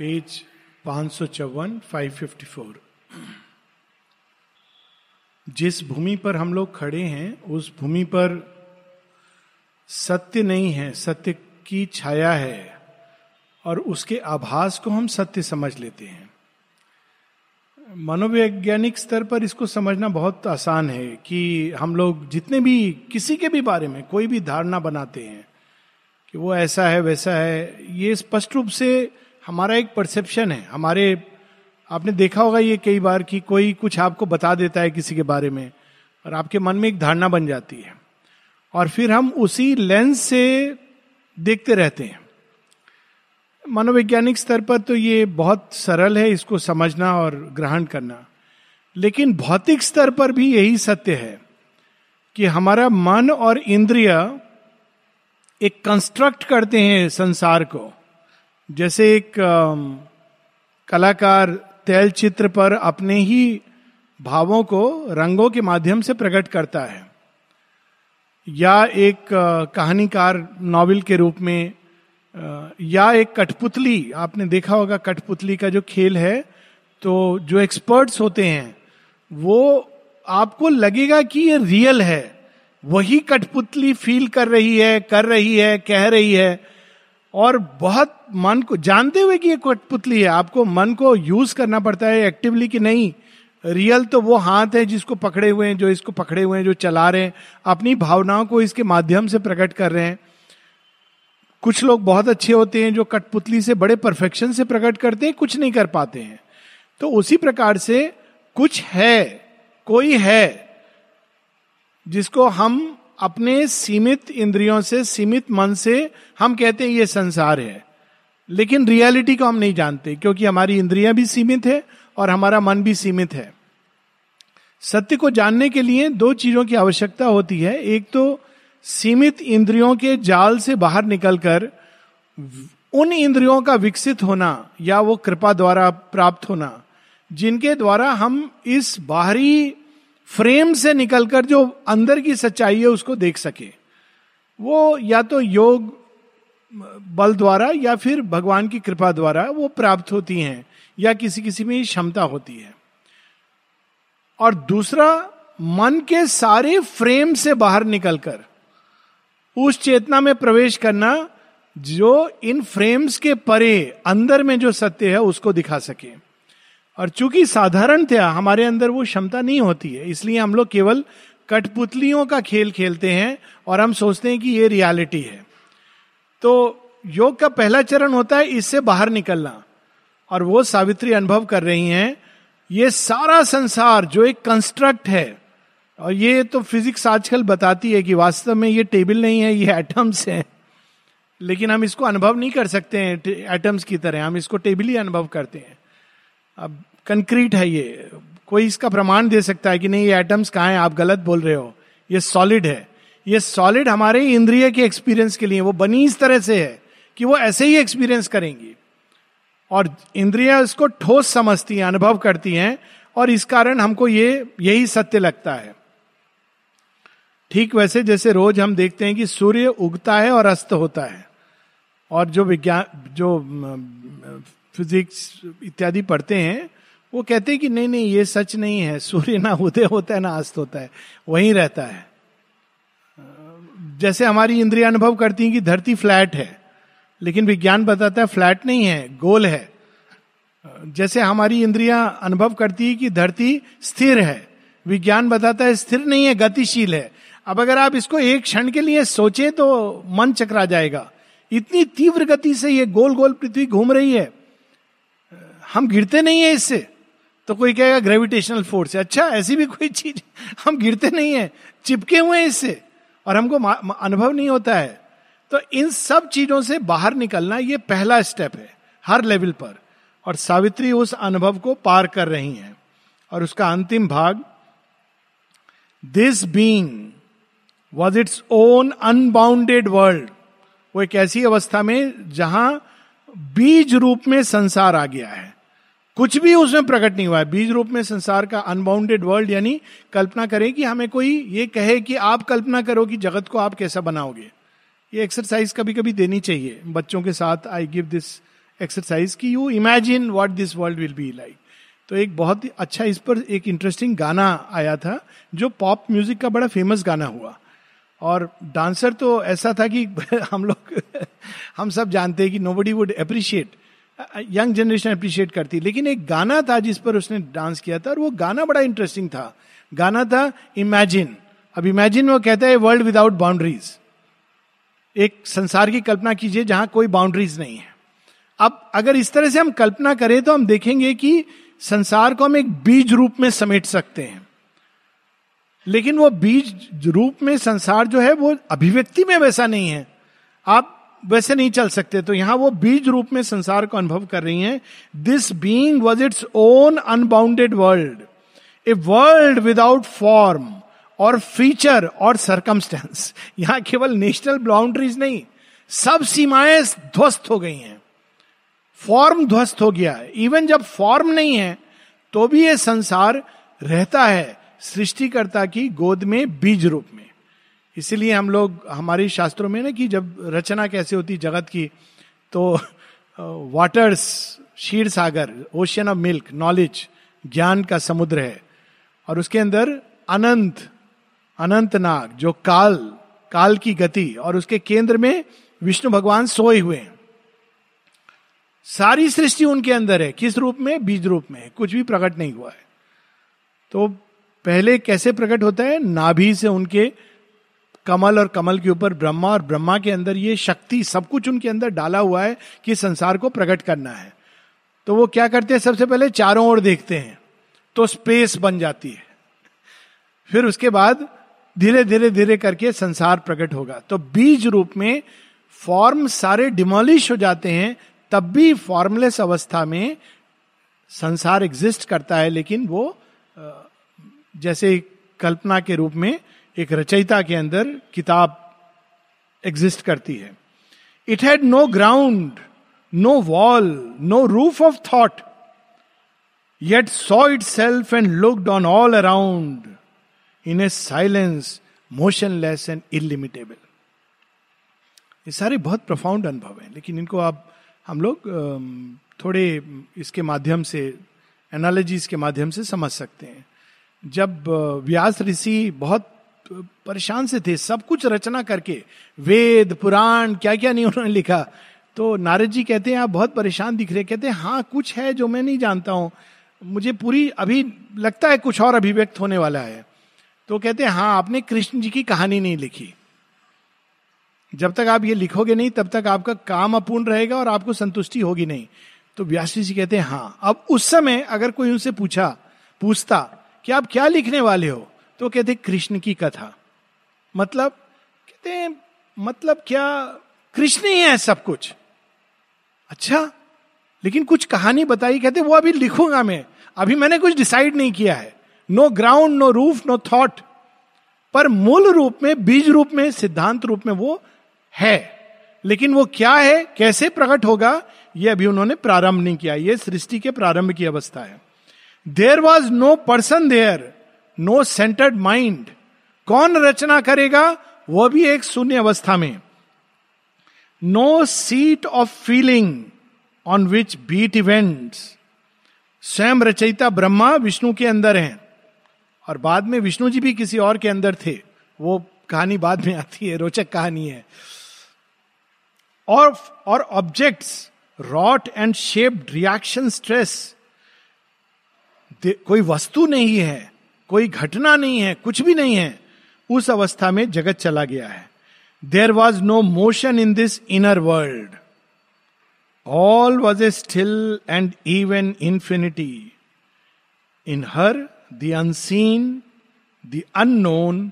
Page पाँच सौ चौवन फाइव फिफ्टी फोर जिस भूमि पर हम लोग खड़े हैं, उस भूमि पर सत्य नहीं है, सत्य की छाया है, और उसके आभास को हम सत्य समझ लेते हैं। मनोवैज्ञानिक स्तर पर इसको समझना बहुत आसान है कि हम लोग जितने भी, किसी के भी बारे में, कोई भी धारणा बनाते हैं कि वो ऐसा है, वैसा है, ये स्पष्ट रूप से हमारा एक परसेप्शन है। हमारे, आपने देखा होगा ये कई बार कि कोई कुछ आपको बता देता है किसी के बारे में और आपके मन में एक धारणा बन जाती है। और फिर हम उसी लेंस से देखते रहते हैं। मनोवैज्ञानिक स्तर पर तो ये बहुत सरल है इसको समझना और ग्रहण करना। लेकिन भौतिक स्तर पर भी यही सत्य है कि हमारा मन और इंद्रिय एक कंस्ट्रक्ट करते हैं संसार को। जैसे एक कलाकार तैल चित्र पर अपने ही भावों को रंगों के माध्यम से प्रकट करता है। या एक कहानीकार नॉवल के रूप में या एक कठपुतली, आपने देखा होगा कठपुतली का जो खेल है तो जो एक्सपर्ट्स होते हैं, वो आपको लगेगा कि ये रियल है। वही कठपुतली फील कर रही है, कर रही है, कह रही है। और बहुत मन को, जानते हुए कि ये कठपुतली है, आपको मन को यूज़ करना पड़ता है एक्टिवली कि नहीं? रियल तो वो हाथ है जिसको पकड़े हुए हैं, जो इसको पकड़े हुए हैं, जो चला रहे हैं, अपनी भावनाओं को इसके माध्यम से प्रकट कर रहे हैं। कुछ लोग बहुत अच्छे होते हैं जो कठपुतली से बड़े परफेक्शन से प्रकट करते हैं, कुछ नहीं कर पाते हैं। तो उसी प्रकार से कुछ है, कोई है, जिसको हम अपने सीमित इंद्रियों से, सीमित मन से हम कहते हैं ये संसार है। लेकिन रियलिटी को हम नहीं जानते, क्योंकि हमारी इंद्रियाँ भी सीमित है और हमारा मन भी सीमित है। सत्य को जानने के लिए दो चीज़ों की आवश्यकता होती है। एक तो सीमित इंद्रियों के जाल से बाहर निकलकर उन इंद्रियों का विकसित होना या वो कृपा द्वारा प्राप्त होना, जिनके द्वारा हम इस बाहरी फ्रेम से निकलकर जो अंदर की सच्चाई है उसको देख सके। वो या तो योग बल द्वारा या फिर भगवान की कृपा द्वारा वो प्राप्त होती हैं या किसी किसी में क्षमता होती है। और दूसरा, मन के सारे फ्रेम से बाहर निकलकर उस चेतना में प्रवेश करना जो इन फ्रेम्स के परे अंदर में जो सत्य है उसको दिखा सके। और चूँकि साधारण थे, हमारे अंदर वो क्षमता नहीं होती है, इसलिए हम लोग केवल कठपुतलियों का खेल खेलते हैं और हम सोचते हैं कि ये रियलिटी है। तो योग का पहला चरण होता है इससे बाहर निकलना, और वो सावित्री अनुभव कर रही हैं, ये सारा संसार जो एक कंस्ट्रक्ट है, और ये तो फिजिक्स आजकल बताती है कि वास्तव में ये टेबल नहीं है, ये एटम्स हैं, लेकिन हम इसको अनुभव नहीं कर सकते हैं एटम्स की तरह, हम इसको टेबल ही अनुभव करते हैं। अब कंक्रीट है ये। कोई इसका प्रमाण दे सकता है कि नहीं, ये एटम्स कहाँ हैं? आप गलत बोल रहे हो। ये सॉलिड है। ये सॉलिड हमारे इंद्रिय के एक्सपीरियंस के लिए, वो बनी इस तरह से है कि वो ऐसे ही एक्सपीरियंस करेंगी। और इंद्रिया इसको ठोस समझती हैं, अनुभव करती हैं, और इस कारण हमको ये, यही सत्य लगता है। ठीक वैसे जैसे रोज हम देखते हैं कि सूर्य उगता है और अस्त होता है। और जो विज्ञान जो फिजिक्स इत्यादि पढ़ते हैं, वो कहते हैं कि नहीं नहीं, ये सच नहीं है। सूर्य ना उदय होता है, ना अस्त होता है। वहीं रहता है। जैसे हमारी इंद्रिया अनुभव करती हैं कि धरती फ्लैट है, लेकिन विज्ञान बताता है फ्लैट नहीं है, गोल है। जैसे हमारी इंद्रियाँ अनुभव करती है कि धरती स्थिर है, विज्ञान बताता है स्थिर नहीं है, गतिशील है। अब अगर आप इसको एक क्षण के लिए सोचे तो मन चकरा जाएगा। इतनी तीव्र गति से ये गोल गोल पृथ्वी घूम रही है। हम गिरते नहीं है इससे। तो कोई कहेगा ग्रेविटेशनल फोर्स है। अच्छा ऐसी भी कोई चीज़, हम गिरते नहीं है, चिपके हुए हैं इससे, और हमको अनुभव नहीं होता है। तो इन सब चीज़ों से बाहर निकलना ये पहला स्टेप है, हर लेवल पर। और सावित्री उस अनुभव को पार कर रही हैं। और उसका अंतिम भाग this being was its own unbounded world वो एक ऐसी अवस्था में जहाँ बीज रूप में संसार आ गया है। कुछ भी उसमें प्रकट नहीं हुआ है। बीज रूप में संसार का अनबाउंडेड वर्ल्ड यानी कल्पना करें कि हमें कोई ये कहे कि आप कल्पना करो कि जगत को आप कैसा बनाओगे। ये एक्सरसाइज कभी कभी देनी चाहिए। बच्चों के साथ आई गिव दिस एक्सरसाइज की you imagine what this world will be like तो एक बहुत ही अच्छा इस पर एक इंटरेस्टिंग गाना आया था, जो पॉप म्यूज़िक का बड़ा फ़ेमस गाना हुआ। और डांसर तो ऐसा था कि हम लोग, हम सब जानते हैं कि nobody would appreciate young generation appreciate करती। लेकिन एक गाना था जिस पर उसने डांस किया था और वो गाना बड़ा इंटरेस्टिंग था। गाना था इमेजिन अब इमेजिन वो कहता है वर्ल्ड विदाउट बाउंड्रीज एक संसार की कल्पना कीजिए जहाँ कोई बाउंड्रीज नहीं है। अब अगर इस तरह से हम कल्पना करें तो हम देखेंगे कि संसार को हम एक बीज रूप में समेट सकते हैं। लेकिन वो बीज रूप में संसार जो है वो अभिव्यक्ति में वैसा नहीं है। आप वैसे नहीं चल सकते। तो यहाँ वो बीज रूप में संसार को अनुभव कर रही हैं। This being was its own unbounded world a world without form और फीचर और सरकमस्टेंस यहाँ केवल नेशनल बाउंड्रीज नहीं। सब सीमाएँ ध्वस्त हो गई हैं। फॉर्म ध्वस्त हो गया है। इवन जब फॉर्म नहीं है तो भी ये संसार रहता है। सृष्टिकर्ता की गोद में बीज रूप में। इसीलिए हम लोग, हमारे शास्त्रों में ना कि जब रचना कैसे होती जगत की तो waters Ksheer Sagar ocean of milk knowledge ज्ञान का समुद्र है। और उसके अंदर अनंत अनंत नाग, जो काल काल की गति, और उसके केंद्र में विष्णु भगवान सोए हुए हैं। सारी सृष्टि उनके अंदर है। किस रूप में? बीज रूप में कुछ भी प्रकट नहीं हुआ है। तो पहले कैसे प्रकट होता है? नाभि से उनके कमल और कमल के ऊपर ब्रह्मा और ब्रह्मा के अंदर ये शक्ति सब कुछ उनके अंदर डाला हुआ है कि संसार को प्रकट करना है। तो वो क्या करते हैं? सबसे पहले चारों ओर देखते हैं तो स्पेस बन जाती है। फिर उसके बाद धीरे धीरे धीरे करके संसार प्रकट होगा। तो बीज रूप में फॉर्म सारे डिमोलिश हो जाते हैं, तब भी फॉर्मलेस अवस्था में संसार एग्जिस्ट करता है, लेकिन वो जैसे कल्पना के रूप में एक रचयिता के अंदर किताब एग्जिस्ट करती है। It had no ground no wall no roof of thought yet saw itself and looked on all around in a silence motionless and illimitable ये सारे बहुत प्रफाउंड अनुभव हैं, लेकिन इनको आप, हम लोग थोड़े इसके माध्यम से एनालॉजीज के माध्यम से समझ सकते हैं। जब व्यास ऋषि बहुत परेशान से थे, सब कुछ रचना करके, वेद, पुराण क्या क्या नहीं उन्होंने लिखा। तो नारद जी कहते हैं, आप बहुत परेशान दिख रहे कहते हैं हाँ कुछ है जो मैं नहीं जानता हूँ। मुझे पूरी अभी लगता है कुछ और अभिव्यक्त होने वाला है। तो कहते हैं हाँ आपने कृष्ण जी की कहानी नहीं लिखी। जब तक आप ये लिखोगे नहीं, तब तक आपका काम अपूर्ण रहेगा और आपको संतुष्टि होगी नहीं। तो व्यासी जी कहते हैं हाँ अब उस समय अगर कोई उनसे पूछा, पूछता कि आप क्या लिखने वाले हो तो कहते कृष्ण की कथा। मतलब कहते मतलब क्या कृष्ण ही है सब कुछ। अच्छा लेकिन कुछ कहानी बताई, कहते वो अभी लिखूँगा मैं। अभी मैंने कुछ डिसाइड नहीं किया है। No ground no roof no thought पर मूल रूप में, बीज रूप में, सिद्धांत रूप में वो है। लेकिन वो क्या है, कैसे प्रकट होगा, ये अभी उन्होंने प्रारंभ नहीं किया। ये सृष्टि के प्रारंभ की अवस्था है। There was no person there no centred mind कौन रचना करेगा? वो भी एक शून्य अवस्था में। No seat of feeling on which beat events स्वयं रचयिता ब्रह्मा विष्णु के अंदर हैं। और बाद में विष्णु जी भी किसी और के अंदर थे। वो कहानी बाद में आती है, रोचक कहानी है। और और objects wrought and shaped reaction stress कोई वस्तु नहीं है। कोई घटना नहीं है, कुछ भी नहीं है, उस अवस्था में जगत चला गया है। There was no motion in this inner world all was a still and even infinity in her the unseen the unknown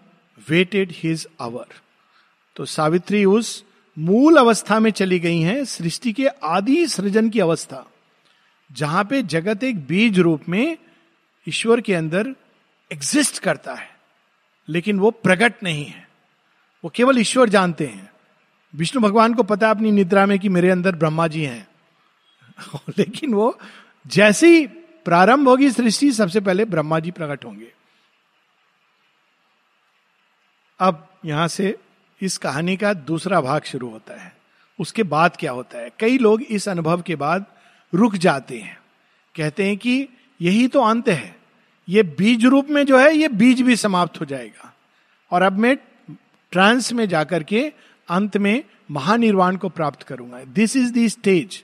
waited his hour तो सावित्री उस मूल अवस्था में चली गई हैं, सृष्टि के आदि सृजन की अवस्था, जहाँ पे जगत एक बीज रूप में ईश्वर के अंदर एग्जिस्ट करता है, लेकिन वो प्रकट नहीं है। वो केवल ईश्वर जानते हैं। विष्णु भगवान को पता अपनी निद्रा में कि मेरे अंदर ब्रह्मा जी हैं। लेकिन वो जैसी प्रारंभ होगी सृष्टि, सबसे पहले ब्रह्मा जी प्रकट होंगे। अब यहाँ से इस कहानी का दूसरा भाग शुरू होता है। उसके बाद क्या होता है? कई लोग इस अनुभव के बाद रुक जाते हैं। कहते हैं कि यही तो अंत है। ये बीज रूप में जो है, ये बीज भी समाप्त हो जाएगा। और अब मैं ट्रांस में जाकर के अंत में महानिर्वाण को प्राप्त करूँगा। दिस इज़ दी स्टेज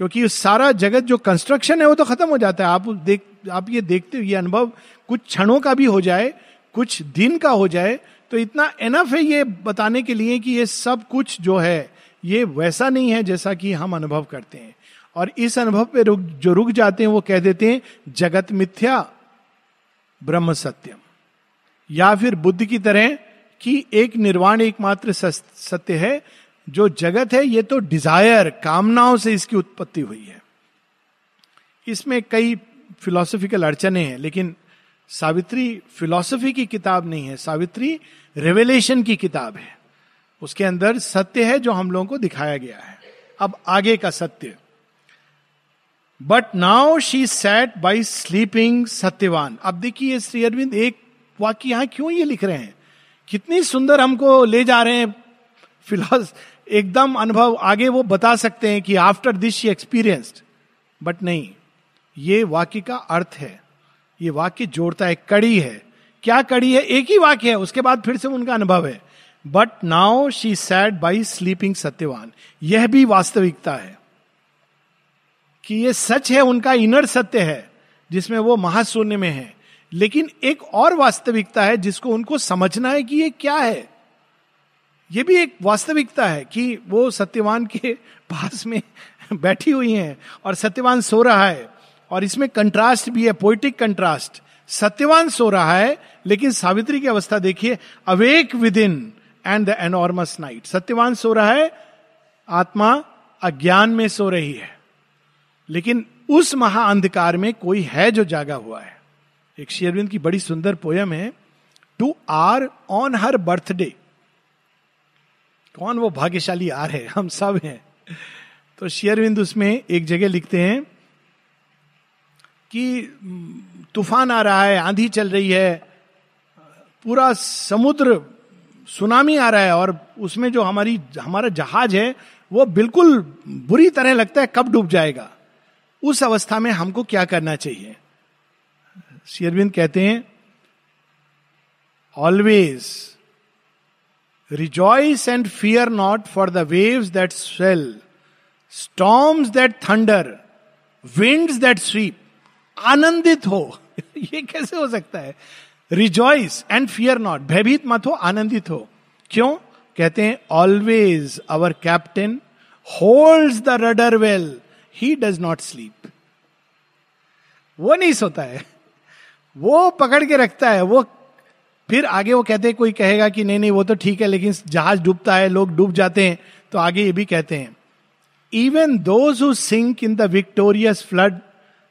क्योंकि सारा जगत जो कंस्ट्रक्शन है, वो तो खत्म हो जाता है। आप देख, आप ये देखते हो, ये अनुभव कुछ क्षणों का भी हो जाए, कुछ दिन का हो जाए तो इतना एनफ है ये बताने के लिए कि ये सब कुछ जो है, ये वैसा नहीं है जैसा कि हम अनुभव करते हैं। और इस अनुभव पे रुक, जो रुक जाते हैं, वो कह देते हैं, जगत मिथ्या। ब्रह्म सत्यम। या फिर बुद्ध की तरह कि एक निर्वाण एकमात्र सत्य है, जो जगत है, ये तो डिज़ायर कामनाओं से इसकी उत्पत्ति हुई है। इसमें कई फिलोसफिकल अड़चने हैं, लेकिन सावित्री फिलॉसफी की किताब नहीं है, सावित्री रेवलेशन की किताब है। उसके अंदर सत्य है जो हम लोगों को दिखाया गया है। अब आगे का सत्य। But now she sat by sleeping Satyavan अब देखिए श्री अरविंद, एक वाक्य यहाँ क्यों ये लिख रहे हैं? कितनी सुंदर हमको ले जा रहे हैं। फिलॉस एकदम अनुभव, आगे वो बता सकते हैं कि after this she experienced but नहीं, ये वाक्य का अर्थ है। ये वाक्य जोड़ता है, कड़ी है। क्या कड़ी है? एक ही वाक्य है, उसके बाद फिर से उनका अनुभव है। But now she sat by sleeping Satyavan यह भी वास्तविकता है। कि ये सच है, उनका इनर सत्य है, जिसमें वो महाशून्य में है। लेकिन एक और वास्तविकता है जिसको उनको समझना है कि ये क्या है। ये भी एक वास्तविकता है कि वो सत्यवान के पास में बैठी हुई हैं और सत्यवान सो रहा है। और इसमें कंट्रास्ट भी है पोइटिक कंट्रास्ट सत्यवान सो रहा है, लेकिन सावित्री की अवस्था देखिए awake within and the enormous night Satyavan सो रहा है, आत्मा अज्ञान में सो रही है। लेकिन उस महाअंधकार में कोई है जो जागा हुआ है। एक शेरविंद की बड़ी सुंदर पोयम है, to R on her birthday. कौन वो भाग्यशाली आर है? हम सब हैं। तो शेयरविंद उसमें एक जगह लिखते हैं कि, तूफ़ान आ रहा है, आंधी चल रही है, पूरा समुद्र सुनामी आ रहा है और उसमें जो हमारी, हमारा जहाज़ है, वो बिल्कुल बुरी तरह लगता है, कब डूब जाएगा? उस अवस्था में हमको क्या करना चाहिए? शेरविंद कहते हैं always rejoice and fear not for the waves that swell storms that thunder winds that sweep आनंदित हो. ये कैसे हो सकता है? रिजॉइस एंड फियर नॉट भयभीत मत हो, आनंदित हो। क्यों? कहते हैं always our captain hold the rudder well he does not sleep वो नहीं सोता है। वो पकड़ के रखता है। वो फिर आगे वो कहते हैं, कोई कहेगा कि नहीं नहीं, वो तो ठीक है, लेकिन जहाज़ डूबता है, लोग डूब जाते हैं तो आगे ये भी कहते हैं। Even those who sink in the victorious flood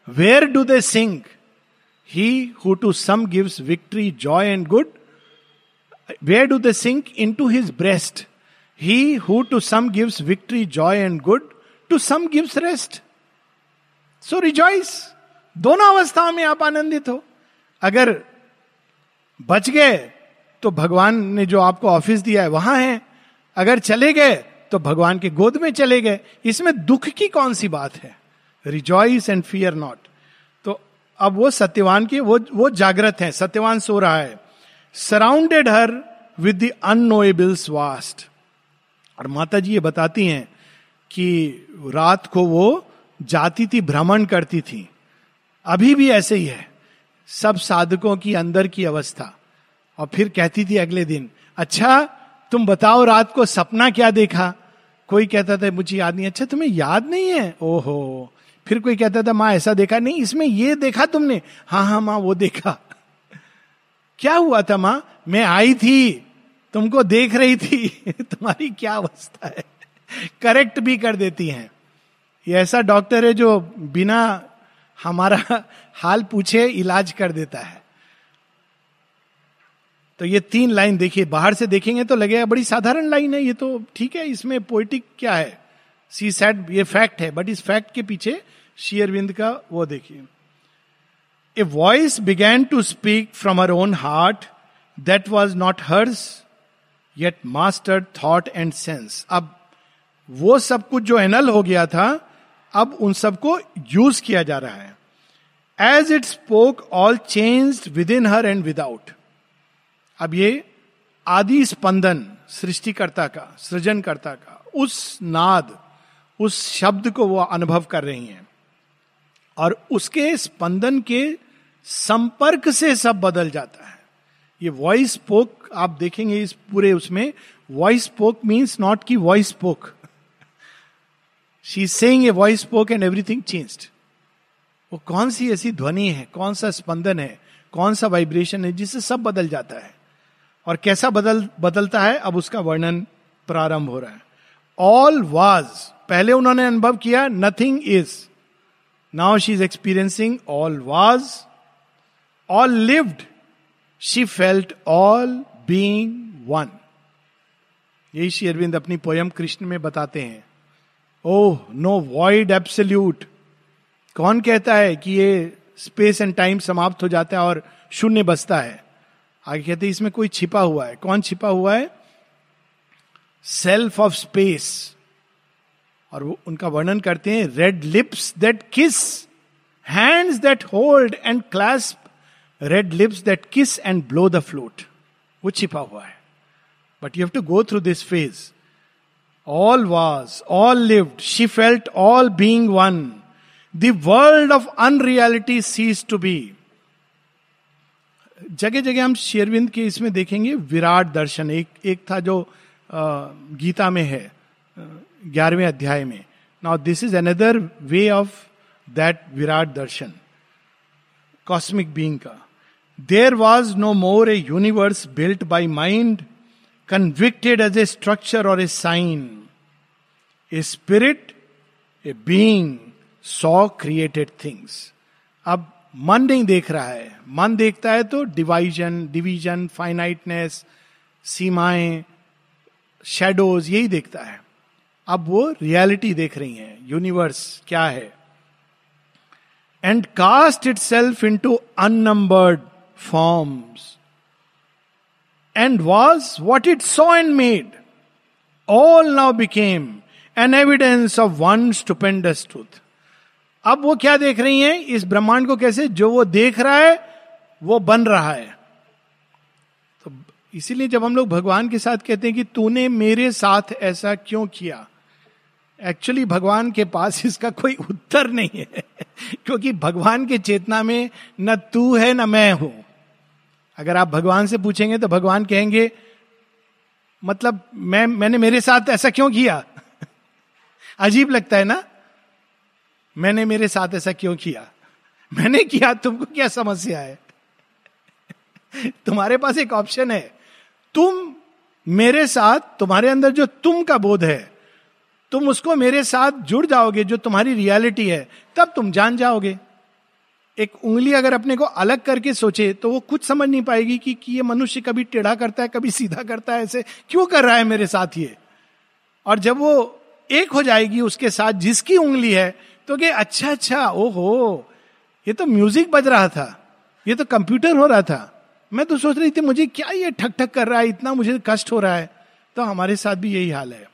where do they sink he who to some gives victory joy and good where do they sink into his breast he who to some gives victory joy and good to some gives rest so rejoice दोनों अवस्थाओं में आप आनंदित हो। अगर बच गए तो भगवान ने जो आपको ऑफ़िस दिया है, वहाँ है। अगर चले गए तो भगवान के गोद में चले गए। इसमें दुख की कौन सी बात है? रिजॉइस एंड फियर नॉट तो अब वो सत्यवान की, वो वो जागृत है। सत्यवान सो रहा है। Surrounded her with the unknowables vast और माता जी ये बताती हैं कि रात को वो जाती थी, भ्रमण करती थी। अभी भी ऐसे ही है। सब साधकों की अंदर की अवस्था। और फिर कहती थी अगले दिन अच्छा तुम बताओ रात को सपना क्या देखा? कोई कहता था, मुझे याद नहीं अच्छा तुम्हें याद नहीं है? ओहो। फिर कोई कहता था, माँ, ऐसा देखा? नहीं, इसमें ये देखा तुमने? हाँ हाँ माँ, वो देखा। क्या हुआ था, माँ? मैं आई थी। तुमको देख रही थी। तुम्हारी क्या अवस्था है? करेक्ट भी कर देती हैं। ये ऐसा डॉक्टर है जो बिना हमारा हाल पूछे इलाज कर देता है। तो ये तीन लाइन देखिए, बाहर से देखेंगे तो लगेगा बड़ी साधारण लाइन है, ये तो ठीक है, इसमें पोइटिक क्या है? सी सेट ये फैक्ट है बट इस फैक्ट के पीछे शेयरविंद का वो देखिए। A voice began to speak from her own heart that was not hers yet master thought and sense अब वो सब कुछ जो एनल हो गया था, अब उन सबको यूज़ किया जा रहा है। As it spoke all changed within her and without अब ये आदि स्पंदन, सृष्टिकर्ता का, सृजनकर्ता का, उस नाद, उस शब्द को वो अनुभव कर रही हैं। और उसके स्पंदन के संपर्क से सब बदल जाता है। ये वॉइस पोक आप देखेंगे इस पूरे उसमें वॉइस पोक मीन्स नॉट की voice spoke she saying a voice spoke and everything changed वो कौन सी ऐसी ध्वनि है? कौन सा स्पंदन है? कौन सा वाइब्रेशन है जिससे सब बदल जाता है? और कैसा बदल, बदलता है? अब उसका वर्णन प्रारंभ हो रहा है। ऑल वाज पहले उन्होंने अनुभव किया nothing is now she is experiencing all was all lived she felt all being one यही श्री अरविंद अपनी पोयम कृष्ण में बताते हैं। ओह, नो वॉइड एब्सल्यूट कौन कहता है कि ये स्पेस एंड टाइम समाप्त हो जाता है और शून्य बसता है? आगे कहते हैं, इसमें कोई छिपा हुआ है। कौन छिपा हुआ है? सेल्फ ऑफ़ स्पेस और वो, उनका वर्णन करते हैं red lips that kiss hands that hold and clasp red lips that kiss and blow the flute वो छिपा हुआ है। But you have to go through this phase all was all lived she felt all being one the world of unreality ceased to be जगह जगह हम शेरविंद के इसमें देखेंगे विराट दर्शन। एक एक था जो गीता में है ग्यारहवें अध्याय में। Now this is another way of that Virat दर्शन कॉस्मिक बींग का। There was no more a universe built by mind convicted as a structure और a sign a spirit a being saw created things अब मन नहीं देख रहा है। मन देखता है तो डिवाइजन डिवीज़न फाइनाइटनेस सीमाएँ शेडोज यही देखता है। अब वो रियलिटी देख रही है। यूनिवर्स क्या है? And cast itself into unborn forms and was what it saw and made all now became an evidence of one stupendous truth अब वो क्या देख रही हैं? इस ब्रह्मांड को कैसे? जो वो देख रहा है, वो बन रहा है। तो इसीलिए जब हम लोग भगवान के साथ कहते हैं कि तूने मेरे साथ ऐसा क्यों किया? एक्चुअली भगवान के पास इसका कोई उत्तर नहीं है। क्योंकि भगवान के चेतना में न तू है, न मैं हूँ। अगर आप भगवान से पूछेंगे तो भगवान कहेंगे मतलब मैं, मैंने मेरे साथ ऐसा क्यों किया? अजीब लगता है ना? मैंने मेरे साथ ऐसा क्यों किया? मैंने किया तुमको क्या समस्या है? तुम्हारे पास एक ऑप्शन है। तुम मेरे साथ तुम्हारे अंदर जो तुम का बोध है तुम उसको मेरे साथ जुड़ जाओगे जो तुम्हारी रियलिटी है तब तुम जान जाओगे। एक उंगली अगर अपने को अलग करके सोचे तो वो कुछ समझ नहीं पाएगी कि, कि ये मनुष्य कभी टेढ़ा करता है कभी सीधा करता है ऐसे क्यों कर रहा है मेरे साथ ये? और जब वो एक हो जाएगी उसके साथ जिसकी उंगली है। तो कि अच्छा अच्छा ओहो, ये तो म्यूज़िक बज रहा था, ये तो कंप्यूटर हो रहा था। मैं तो सोच रही थी, मुझे क्या ये ठक ठक कर रहा है, इतना मुझे कष्ट हो रहा है। तो हमारे साथ भी यही हाल है।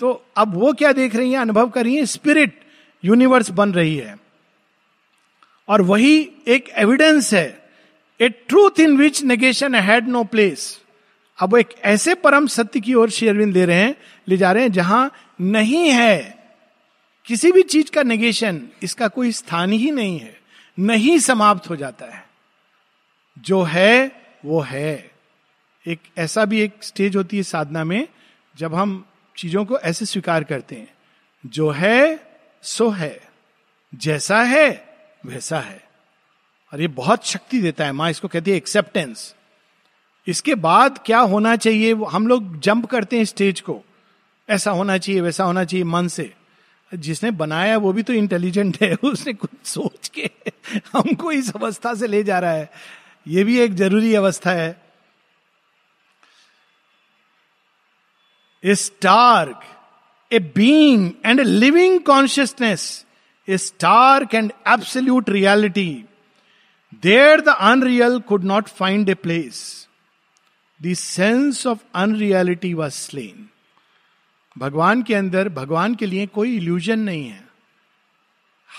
तो अब वो क्या देख रही हैं, अनुभव कर रही है, स्पिरिट यूनिवर्स बन रही है। और वही एक एविडेंस है a truth in which negation had no place अब एक ऐसे परम सत्य की ओर शेरविन दे रहे हैं, ले जा रहे हैं, जहाँ नहीं है। किसी भी चीज़ का नेगेशन इसका कोई स्थान ही नहीं है। नहीं समाप्त हो जाता है। जो है, वो है। एक ऐसा भी एक स्टेज होती है साधना में, जब हम चीज़ों को ऐसे स्वीकार करते हैं। जो है, सो है। जैसा है, वैसा है। और ये बहुत शक्ति देता है। माँ इसको कहती है एक्सेप्टेंस इसके बाद क्या होना चाहिए? हम लोग जंप करते हैं स्टेज को। ऐसा होना चाहिए, वैसा होना चाहिए मन से। जिसने बनाया वो भी तो इंटेलिजेंट है, उसने कुछ सोच के हमको इस अवस्था से ले जा रहा है। ये भी एक ज़रूरी अवस्था है। Stark a being and a living consciousness stark and absolute reality there the unreal could not find a place the sense of unreality was slain भगवान के अंदर, भगवान के लिए कोई इल्यूजन नहीं है।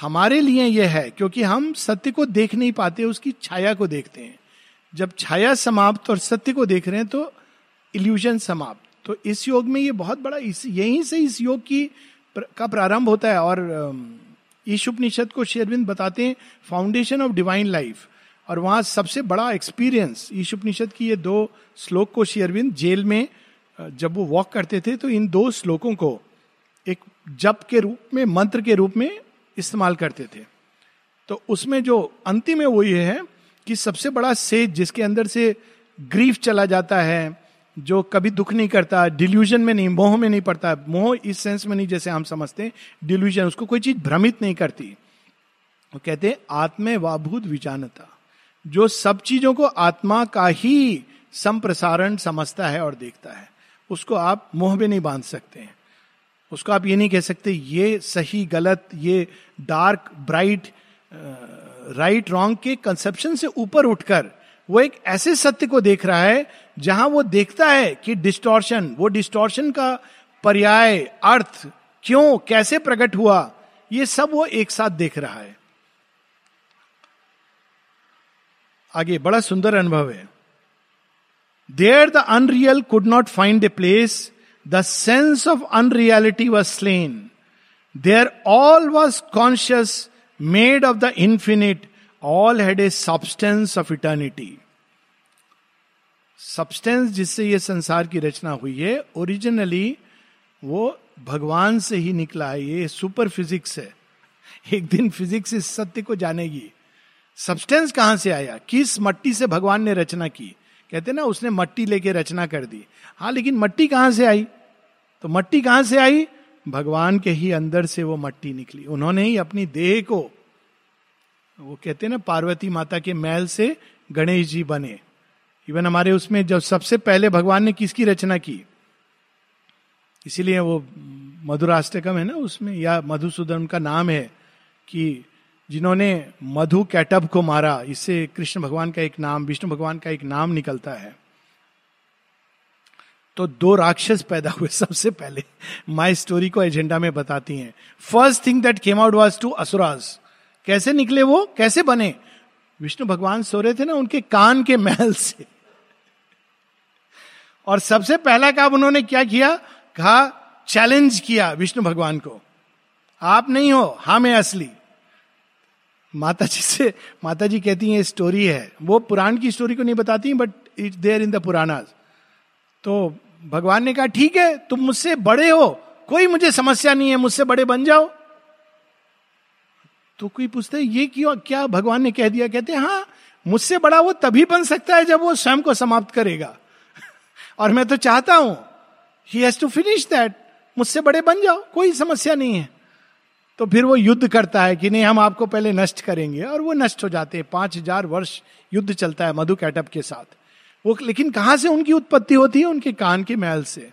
हमारे लिए यह है, क्योंकि हम सत्य को देख नहीं पाते, उसकी छाया को देखते हैं। जब छाया समाप्त और सत्य को देख रहे हैं तो इल्यूजन समाप्त। तो इस योग में ये बहुत बड़ा, इस, यहीं से इस योग की का प्रारंभ होता है। और ईश उपनिषद को शेरविंद बताते हैं फाउंडेशन ऑफ़ डिवाइन लाइफ और वहाँ सबसे बड़ा एक्सपीरियंस ईश उपनिषद की ये दो श्लोक को शेरविंद जेल में जब वो वॉक करते थे तो इन दो श्लोकों को एक जप के रूप में, मंत्र के रूप में इस्तेमाल करते थे। तो उसमें जो अंतिम है, वो ये है कि सबसे बड़ा सेज जिसके अंदर से ग्रीफ चला जाता है, जो कभी दुख नहीं करता डिल्यूजन में नहीं, मोह में नहीं पड़ता, मोह इस सेंस में नहीं जैसे हम समझते डिल्यूजन उसको कोई चीज़ भ्रमित नहीं करती। वो कहते आत्मे वाभूत विचानता जो सब चीज़ों को आत्मा का ही संप्रसारण समझता है और देखता है। उसको आप मोह में नहीं बाँध सकते हैं। उसको आप ये नहीं कह सकते, ये सही, गलत, ये डार्क ब्राइट राइट रॉन्ग के कंसेप्शन से ऊपर उठकर वो एक ऐसे सत्य को देख रहा है, जहाँ वो देखता है कि डिस्टोर्शन वो डिस्टोर्शन का पर्याय, अर्थ क्यों, कैसे प्रकट हुआ, ये सब वो एक साथ देख रहा है। आगे, बड़ा सुंदर अनुभव है। There the unreal could not find a place the sense of unreality was slain there all was conscious made of the infinite all had a substance of eternity substance जिससे ये संसार की रचना हुई है ओरिजिनली वो भगवान से ही निकला है, ये सुपर फिजिक्स है। एक दिन फिजिक्स इस सत्य को जानेगी। सब्सटेंस कहाँ से आया? किस मट्टी से भगवान ने रचना की? कहते ना, उसने मट्टी लेके रचना कर दी। हाँ लेकिन मट्टी कहाँ से आई? तो मट्टी कहाँ से आई? भगवान के ही अंदर से वो मट्टी निकली। उन्होंने ही अपनी देह को, वो कहते ना, पार्वती माता के मैल से गणेश जी बने। इवन हमारे उसमें जब सबसे पहले भगवान ने किसकी रचना की? इसीलिए वो मधुराष्टकम है ना उसमें, या मधुसूदन का नाम है कि जिन्होंने मधु कैटब को मारा, इससे कृष्ण भगवान का एक नाम, विष्णु भगवान का एक नाम निकलता है। तो दो राक्षस पैदा हुए सबसे पहले। माई स्टोरी को एजेंडा में बताती हैं। First thing that came out was two asuras कैसे निकले वो? कैसे बने? विष्णु भगवान सो रहे थे ना उनके कान के महल से। और सबसे पहला काम उन्होंने क्या किया? कहा चैलेंज किया विष्णु भगवान को। आप नहीं हो, हम है असली। माता जी से माता जी कहती हैं स्टोरी है। वो पुराण की स्टोरी को नहीं बताती but it's there in the पुराना तो भगवान ने कहा, ठीक है, तुम मुझसे बड़े हो, कोई मुझे समस्या नहीं है, मुझसे बड़े बन जाओ। तो कोई पूछते ये क्यों, क्या भगवान ने कह दिया? कहते हाँ मुझसे बड़ा वो तभी बन सकता है जब वो स्वयं को समाप्त करेगा। और मैं तो चाहता हूँ he has to finish that मुझसे बड़े बन जाओ, कोई समस्या नहीं है। तो फिर वो युद्ध करता है कि नहीं हम आपको पहले नष्ट करेंगे। और वो नष्ट हो जाते हैं। पाँच हज़ार वर्ष युद्ध चलता है मधु कैटअप के साथ। वो लेकिन कहाँ से उनकी उत्पत्ति होती है? उनके कान के महल से।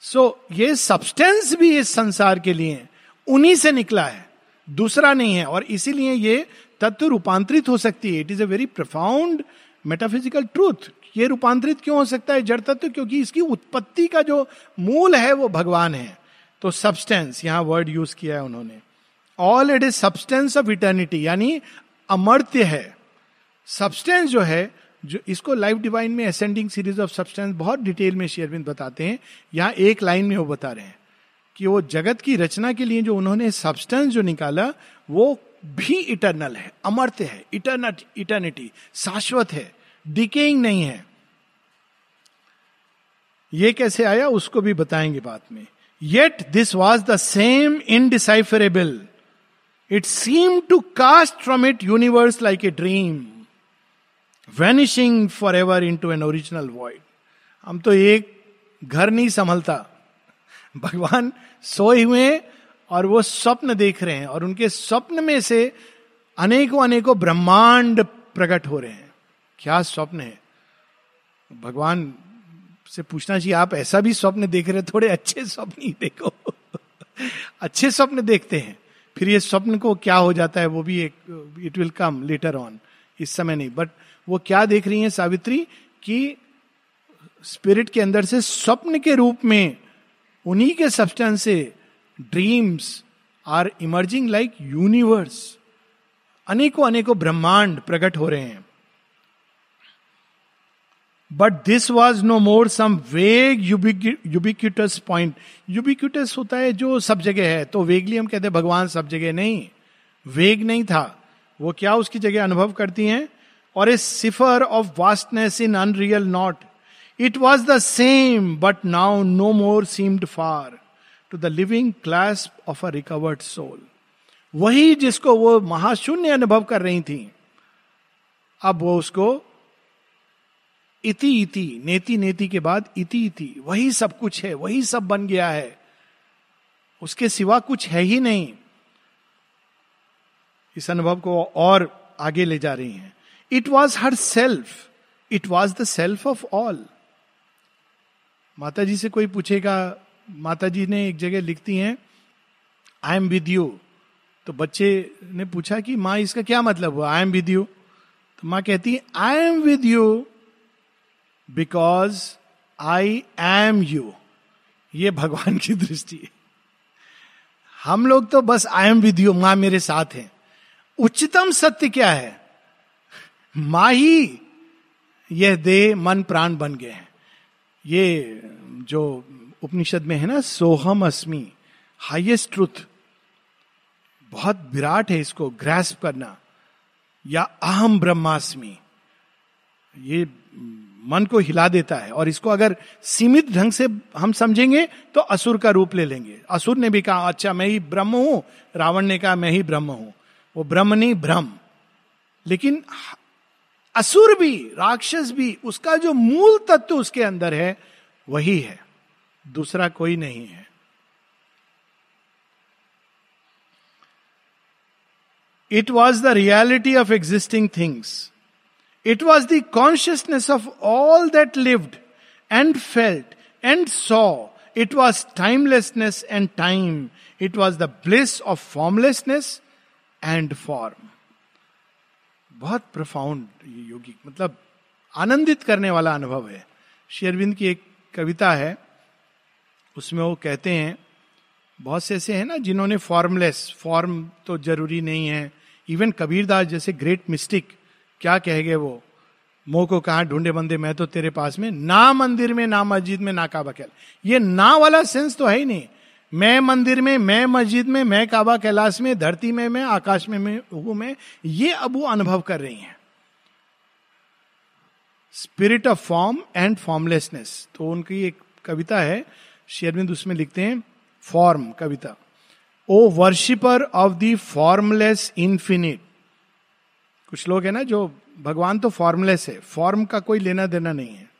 सो so, ये सब्सटेंस भी इस संसार के लिए उन्हीं से निकला है। दूसरा नहीं है। और इसीलिए ये तत्व रूपांतरित हो सकती है। It is a very profound metaphysical truth ये रूपांतरित क्यों हो सकता है? जड़ तत्व क्योंकि इसकी उत्पत्ति का जो मूल है वो भगवान है। तो सब्सटेंस यहाँ वर्ड यूज़ किया है उन्होंने। All it is substance of eternity यानी अमर्त्य है। सब्सटेंस जो है, जो इसको लाइफ डिवाइन में असेंडिंग सीरीज़ ऑफ़ सब्सटेंस बहुत डिटेल में शेयरबिंद बताते हैं। यहाँ एक लाइन में वो बता रहे हैं कि वो जगत की रचना के लिए जो उन्होंने सब्सटेंस जो निकाला, वो भी इटर्नल है, अमर्त्य है इटर्नट इटर्निटी शाश्वत है डिकेइंग नहीं है। ये कैसे आया, उसको भी बताएँगे बाद में। Was the same indecipherable it seem to cast from it universe like a dream vanishing forever into an original void हम तो एक घर नहीं संभलता। भगवान सोए हुए और वो स्वप्न देख रहे हैं और उनके स्वप्न में से अनेकों अनेकों ब्रह्मांड प्रकट हो रहे हैं। क्या स्वप्न है? भगवान से पूछना चाहिए, आप ऐसा भी स्वप्न देख रहे थोड़े अच्छे स्वप्न ही देखो। अच्छे स्वप्न देखते हैं, फिर ये स्वप्न को क्या हो जाता है वो भी एक it will come later on इस समय नहीं। बट वो क्या देख रही है सावित्री कि स्पिरिट के अंदर से स्वप्न के रूप में उन्हीं के सब्सटेंस से dreams are emerging like universe अनेकों अनेकों ब्रह्मांड प्रकट हो रहे हैं। But this was no more some vague ubiquitous point ubiquitous होता है जो सब जगह है तो वेगली हम कहते हैं भगवान सब जगह नहीं। वेग नहीं था। वो क्या उसकी जगह अनुभव करती हैं? और a cipher of vastness in unreal not it was the same but now no more seemed far to the living class of a recovered soul वही जिसको वो महाशून्य अनुभव कर रही थी। अब वो उसको इति इति, नेति नेति के बाद इति इति, वही सब कुछ है, वही सब बन गया है। उसके सिवा कुछ है ही नहीं। इस अनुभव को और आगे ले जा रही हैं। It was her self it was the self of all माता जी से कोई पूछेगा माता जी ने एक जगह लिखती हैं आई एम विद यू तो बच्चे ने पूछा कि माँ, इसका क्या मतलब हुआ? आई एम विद यू तो माँ कहती है I am with you because I am you ये भगवान की दृष्टि है। हम लोग तो बस आई एम विद यू माँ मेरे साथ है। उच्चतम सत्य क्या है? माँ ही यह दे मन प्राण बन गए हैं। ये जो उपनिषद में है ना, सोहम अस्मी हाइएस्ट ट्रुथ बहुत विराट है इसको ग्रैस्प करना। या अहम ब्रह्मास्मि, ये मन को हिला देता है और इसको अगर सीमित ढंग से हम समझेंगे तो असुर का रूप ले लेंगे। असुर ने भी कहा अच्छा मैं ही ब्रह्म हूँ। रावण ने कहा, मैं ही ब्रह्म हूँ। वो ब्रह्म नहीं ब्रह्म लेकिन असुर भी, राक्षस भी, उसका जो मूल तत्व उसके अंदर है, वही है। दूसरा कोई नहीं है। It was the reality of existing things it was the consciousness of all that lived and felt and saw it was timelessness and time it was the bliss of formlessness and form बहुत profound योगी मतलब आनंदित करने वाला अनुभव है। शेरविंद की एक कविता है। उसमें वो कहते हैं, बहुत से ऐसे हैं ना जिन्होंने फॉर्मलेस फॉर्म तो ज़रूरी नहीं है। इवन कबीरदास जैसे ग्रेट मिस्टिक क्या कह गए वो? मोह को कहा, ढूंढे बंदे, मैं तो तेरे पास में, ना मंदिर में, ना मस्जिद में, ना काबा कैल ये ना वाला सेंस तो है ही नहीं। मैं मंदिर में, मैं मस्जिद में, मैं काबा कैलाश में, धरती में मैं, आकाश में मैं, हूँ मैं, ये अब वो अनुभव कर रही हैं। Spirit of form and formlessness तो उनकी एक कविता है, शेरविंद उसमें लिखते हैं form Kavita. O worshipper of the formless infinite कुछ लोग है ना जो भगवान तो फॉर्मलेस है फॉर्म का कोई लेना देना नहीं है।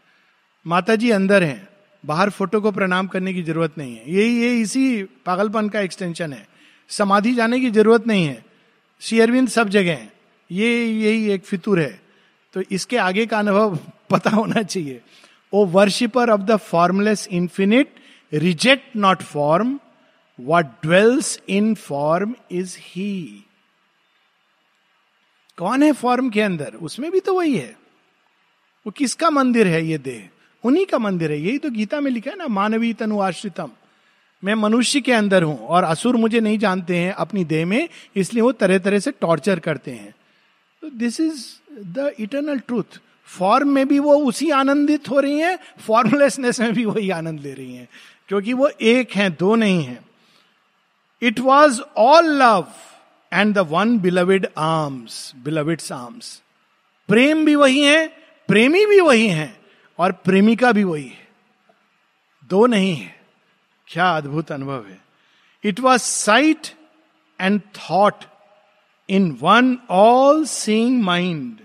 माता जी अंदर हैं, बाहर फ़ोटो को प्रणाम करने की ज़रूरत नहीं है। यही ये इसी पागलपन का एक्सटेंशन है। समाधि जाने की ज़रूरत नहीं है। श्री अरविंद सब जगह है। ये, यही एक फितूर है। तो इसके आगे का अनुभव पता होना चाहिए। O worshipper of the formless infinite reject not form what dwells in form is he कौन है फॉर्म के अंदर? उसमें भी तो वही है। वो किसका मंदिर है ये देह? उन्हीं का मंदिर है। यही तो गीता में लिखा है ना मानवीय तनु आश्रितम। मैं मनुष्य के अंदर हूँ और असुर मुझे नहीं जानते हैं अपनी देह में, इसलिए वो तरह तरह से टॉर्चर करते हैं। तो this is the eternal truth form में भी वो उसी आनंदित हो रही हैं फॉर्मलेसनेस में भी वही आनंद ले रही हैं, क्योंकि वो एक हैं, दो नहीं है। It was all love and the one beloved arms beloved arms प्रेम भी वही है, प्रेमी भी वही है, और प्रेमिका भी वही है। दो नहीं है। क्या अद्भुत अनुभव है। It was sight and thought in one all seeing mind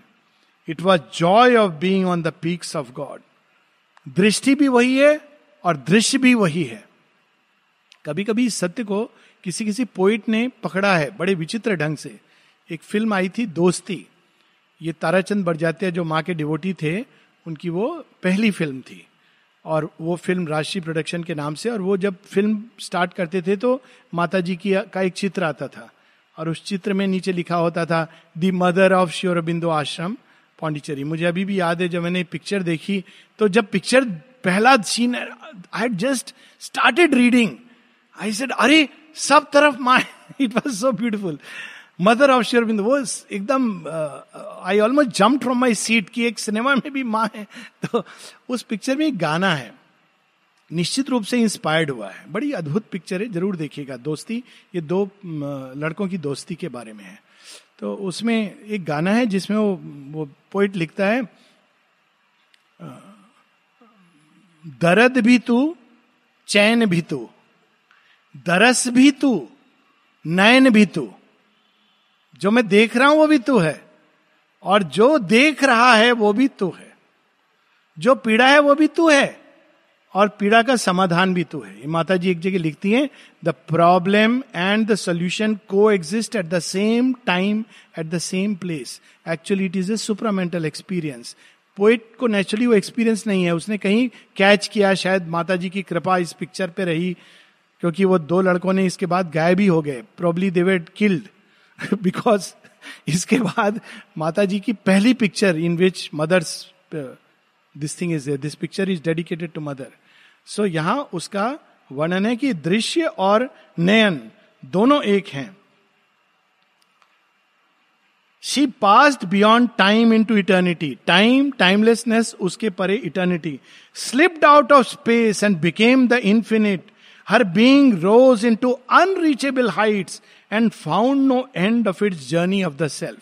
it was joy of being on the peaks of God दृष्टि भी वही है, और दृश्य भी वही है। कभी कभी सत्य को किसी किसी पोइट ने पकड़ा है, बड़े विचित्र ढंग से। एक फ़िल्म आई थी, दोस्ती। ये ताराचंद बरजात्या, जो माँ के डिवोटी थे, उनकी वो पहली फ़िल्म थी। और वो फ़िल्म राशि प्रोडक्शन के नाम से, और वो जब फ़िल्म स्टार्ट करते थे तो माता जी की, का एक चित्र आता था। और उस चित्र में नीचे लिखा होता था दी मदर ऑफ़ श्योरबिंदो आश्रम पांडिचेरी मुझे अभी भी याद है, जब मैंने पिक्चर देखी तो जब पिक्चर पहला scene I just started reading I said अरे सब तरफ़ माँ it was so beautiful mother of Sri Aurobindo वो एकदम I almost jump from my seat की एक सिनेमा में भी माँ है तो उस पिक्चर में एक गाना है। निश्चित रूप से इंस्पायर्ड हुआ है। बड़ी अद्भुत पिक्चर है, ज़रूर देखिएगा। दोस्ती, ये दो लड़कों की दोस्ती के बारे में है। तो उसमें एक गाना है जिसमें वो वो पोइट लिखता है, दर्द भी तू, चैन भी तू दरस भी तू, नयन भी तू। जो मैं देख रहा हूँ वो भी तू है, और जो देख रहा है वो भी तू है। जो पीड़ा है वो भी तू है, और पीड़ा का समाधान भी तू है। माता जी एक जगह लिखती हैं the problem and the solution coexist at the same time at the same place actually it is a supramental experience poet को नेचुरली वो एक्सपीरियंस नहीं है। उसने कहीं कैच किया, शायद माता जी की कृपा इस पिक्चर पे रही। क्योंकि वो दो लड़कों ने इसके बाद गायब ही हो गए। प्रोबली देवेड किल्ड बिकॉज़ इसके बाद माता जी की पहली picture in which mother's this thing is this picture is dedicated to mother so यहाँ उसका वर्णन है कि दृश्य और नयन दोनों एक हैं। She passed beyond time into eternity time timelessness उसके परे eternity slipped out of space and became the infinite her being rose into unreachable heights and found no end of its journey of the self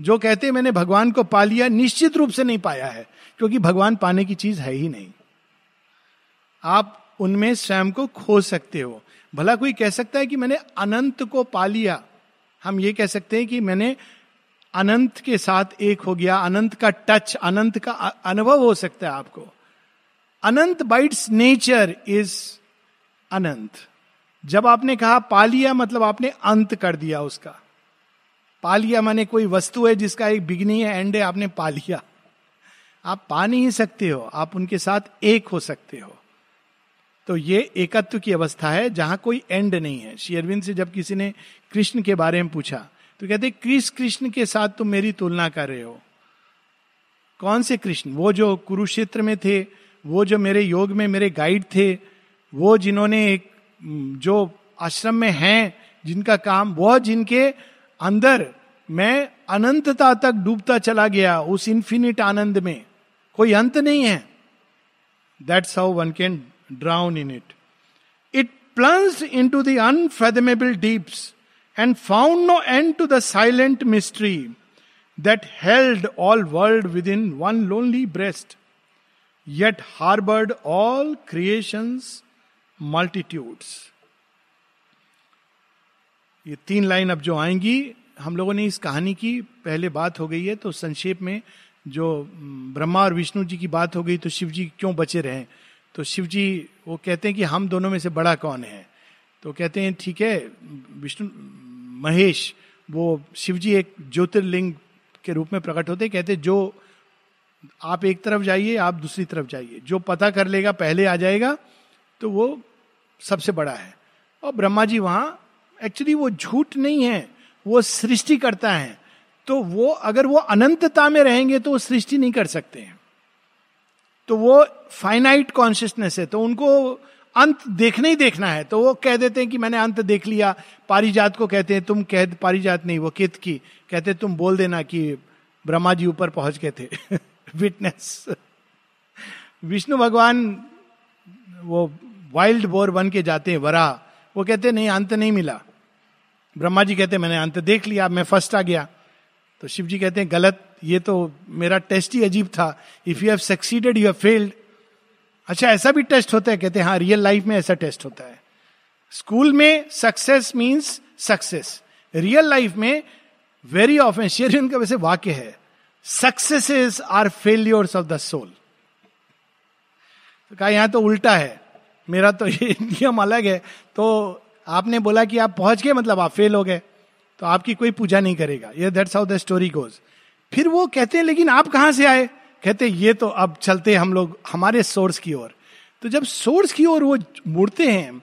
जो कहते हैं, मैंने भगवान को पा लिया, निश्चित रूप से नहीं पाया है, क्योंकि भगवान पाने की चीज़ है ही नहीं। आप उनमें स्वयं को खो सकते हो। भला कोई कह सकता है कि मैंने अनंत को पा लिया? हम ये कह सकते हैं कि मैंने अनंत के साथ एक हो गया, अनंत का टच अनंत का अनुभव हो सकता है आपको। अनंत बाइट्स नेचर इज़ अनंत। जब आपने कहा पा लिया मतलब आपने अंत कर दिया उसका। पा लिया माने कोई वस्तु है जिसका एक बिगनिंग है एंड है, आपने पा लिया आप पा नहीं सकते हो, आप उनके साथ एक हो सकते हो। तो ये एकत्व की अवस्था है, जहाँ कोई एंड नहीं है। शेयरविंद से जब किसी ने कृष्ण के बारे में पूछा तो कहते क्रिस कृष्ण के साथ तुम मेरी तुलना कर रहे हो। कौन से कृष्ण? वो जो कुरुक्षेत्र में थे, वो जो मेरे योग में मेरे गाइड थे वो जिन्होंने एक जो आश्रम में हैं, जिनका काम वह जिनके अंदर मैं अनंतता तक डूबता चला गया उस इंफिनिट आनंद में। कोई अंत नहीं है। That's how one can drown in it it plus into the unfathomable deeps and found no end to the silent mystery that held all world within one lonely breast yet harboured all creation's multitudes ये तीन line अब जो आएँगी, हम लोगों ने इस कहानी की पहले बात हो गई है तो संक्षेप में जो ब्रह्मा और विष्णु जी की बात हो गई तो शिव जी क्यों बचे रहे? तो शिव जी, वो कहते हैं कि हम दोनों में से बड़ा कौन है? तो कहते हैं, ठीक है, विष्णु, महेश, वो शिव जी एक ज्योतिर्लिंग के रूप में प्रकट होते कहते जो आप एक तरफ़ जाइए, आप दूसरी तरफ़ जाइए। जो पता कर लेगा, पहले आ जाएगा तो वो सबसे बड़ा है। और ब्रह्मा जी वहाँ एक्चुअली वो झूठ नहीं है, वो सृष्टि करता है। तो वो, अगर वो अनंतता में रहेंगे तो वो सृष्टि नहीं कर सकते हैं। तो वो फाइनाइट कॉन्शियसनेस है तो उनको अंत देखना ही देखना है। तो वो कह देते हैं कि मैंने अंत देख लिया, पारिजात को कहते हैं, तुम कह, पारिजात नहीं, वो कित की। कहते तुम बोल देना कि ब्रह्मा जी ऊपर पहुँच गए थे। विटनेस विष्णु भगवान, वो वाइल्ड बोर बन के जाते हैं, वरा। वो कहते नहीं, अंत नहीं मिला। ब्रह्मा जी कहते मैंने अंत देख लिया, मैं फ़र्स्ट आ गया। तो शिव जी कहते हैं, गलत, ये तो मेरा टेस्ट ही अजीब था। If you have succeeded you have failed अच्छा ऐसा भी टेस्ट होता है, कहते हैं हाँ रियल लाइफ में ऐसा टेस्ट होता है। स्कूल में success means success real life में वेरी शेरियन का वैसे वाक्य है successes are failures of the soul कहा, यहाँ तो उल्टा है। मेरा तो ये नियम अलग है। तो आपने बोला कि आप पहुँच गए मतलब आप फेल हो गए। तो आपकी कोई पूजा नहीं करेगा। ये that's how the story goes फिर वो कहते हैं, लेकिन आप कहाँ से आए? कहते ये तो अब चलते हम लोग, हमारे सोर्स की ओर। तो जब सोर्स की ओर वो मुड़ते हैं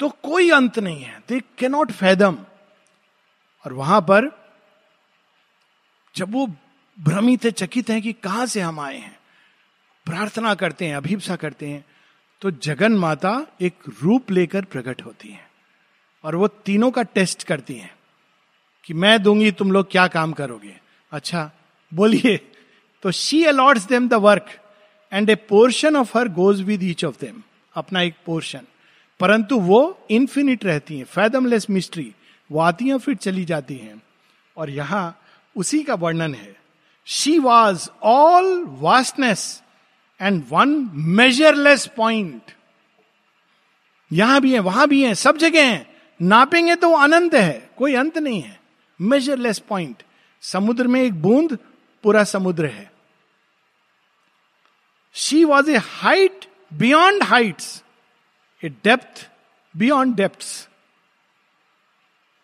तो कोई अंत नहीं है। दे कैनॉट फैदम और वहाँ पर जब वो भ्रमित है, चकित है कि कहाँ से हम आए हैं, प्रार्थना करते हैं, अभिप्सा करते हैं तो जगन माता एक रूप लेकर प्रकट होती है और वो तीनों का टेस्ट करती हैं कि मैं दूँगी, तुम लोग क्या काम करोगे? अच्छा बोलिए तो she allots them the work and a portion of her goes with each of them अपना एक पोर्शन परंतु वो इन्फिनिट रहती हैं फैदमलेस मिस्ट्री वो आती हैं फिर चली जाती हैं। और यहाँ उसी का वर्णन है। She was all vastness and one measureless point यहाँ भी है, वहाँ भी है, सब जगह है। नापेंगे तो अनंत है, कोई अंत नहीं है। मेजरलेस पॉइंट समुद्र में एक बूंद, पूरा समुद्र है। She was a height beyond heights a depth beyond depth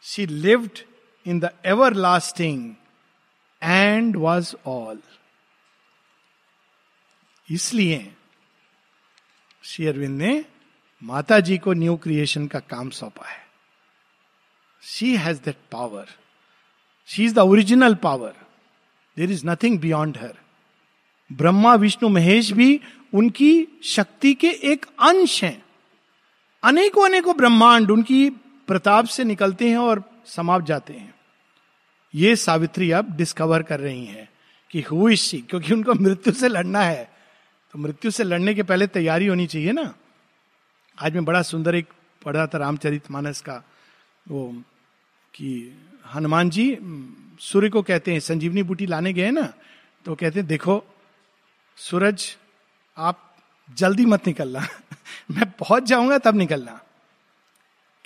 she lived in the everlasting and was all इसलिए श्री अरविंद ने माता जी को न्यू क्रिएशन का काम सौंपा है। She has that power she is the original power there is nothing beyond her Brahma, Vishnu, Mahesh भी उनकी शक्ति के एक अंश हैं। अनेकों अनेकों ब्रह्मांड उनकी प्रताप से निकलते हैं और समाप्त जाते हैं। ये सावित्री अब डिस्कवर कर रही हैं कि हु इज़ शी क्योंकि उनको मृत्यु से लड़ना है। तो मृत्यु से लड़ने के पहले तैयारी होनी चाहिए ना। आज मैं बड़ा सुंदर एक पढ़ा था रामचरित मानस का, वो कि हनुमान जी, सूर्य को कहते हैं, संजीवनी बूटी लाने गए ना तो कहते हैं, देखो, सूरज, आप जल्दी मत निकलना। मैं पहुँच जाऊँगा, तब निकलना।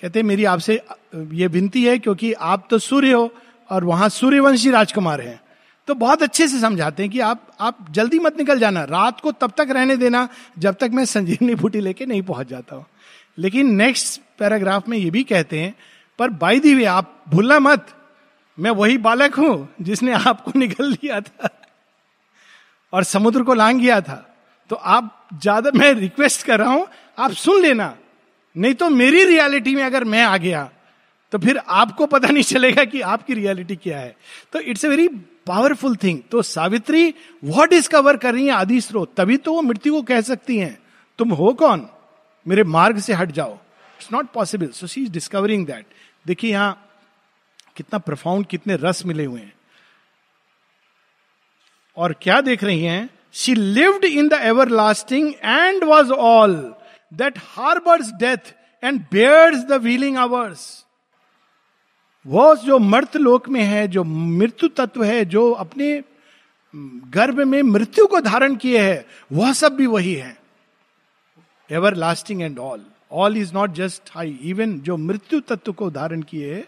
कहते मेरी आपसे ये विनती है, क्योंकि आप तो सूर्य हो और वहाँ सूर्यवंशी राजकुमार हैं। तो बहुत अच्छे से समझाते हैं कि आप आप जल्दी मत निकल जाना। रात को तब तक रहने देना जब तक मैं संजीवनी बूटी लेके नहीं पहुँच जाता हूँ। लेकिन नेक्स्ट पैराग्राफ में ये भी कहते हैं, पर बाई दी वे आप भूलना मत। मैं वही बालक हूँ जिसने आपको निकल लिया था और समुद्र को लांग गया था। तो आप ज़्यादा, मैं रिक्वेस्ट कर रहा हूँ, आप सुन लेना। नहीं तो मेरी रियलिटी में अगर मैं आ गया तो फिर आपको पता नहीं चलेगा कि आपकी रियलिटी क्या है। तो it's a very powerful thing तो सावित्री वॉट डिस्कवर कर रही है आदि स्रोत? तभी तो वो मृत्यु को कह सकती हैं। तुम हो कौन? मेरे मार्ग से हट जाओ। It's not possible so she is discovering that देखिए यहाँ कितना प्रफाउंड कितने रस मिले हुए हैं। और क्या देख रही हैं? She lived in the everlasting and was all that harbours death and bears the wheeling hours वो जो मर्त लोक में है, जो मृत्यु तत्व है, जो अपने गर्भ में मृत्यु को धारण किए है, वह सब भी वही है। Everlasting and all all is not just high even जो मृत्यु तत्व को धारण किए है,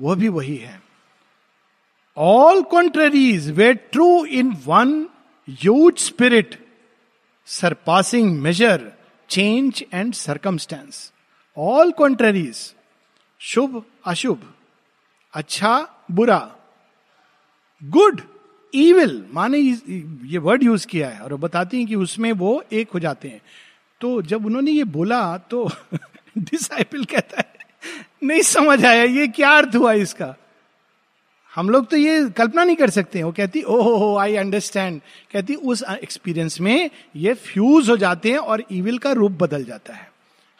वह भी वही है। All contraries were true in one huge spirit surpassing measure change and circumstance all contraries शुभ अशुभ अच्छा बुरा। गुड ईविल माने ये वर्ड यूज़ किया है, और बताती हैं कि उसमें वो एक हो जाते हैं। तो जब उन्होंने ये बोला तो डिसाइपल कहता है, नहीं समझ आया, ये क्या अर्थ हुआ इसका? हम लोग तो ये कल्पना नहीं कर सकते वो कहती, ओहो, हो आई अंडरस्टैंड कहती, उस एक्सपीरियंस में ये फ्यूज हो जाते हैं और ईविल का रूप बदल जाता है।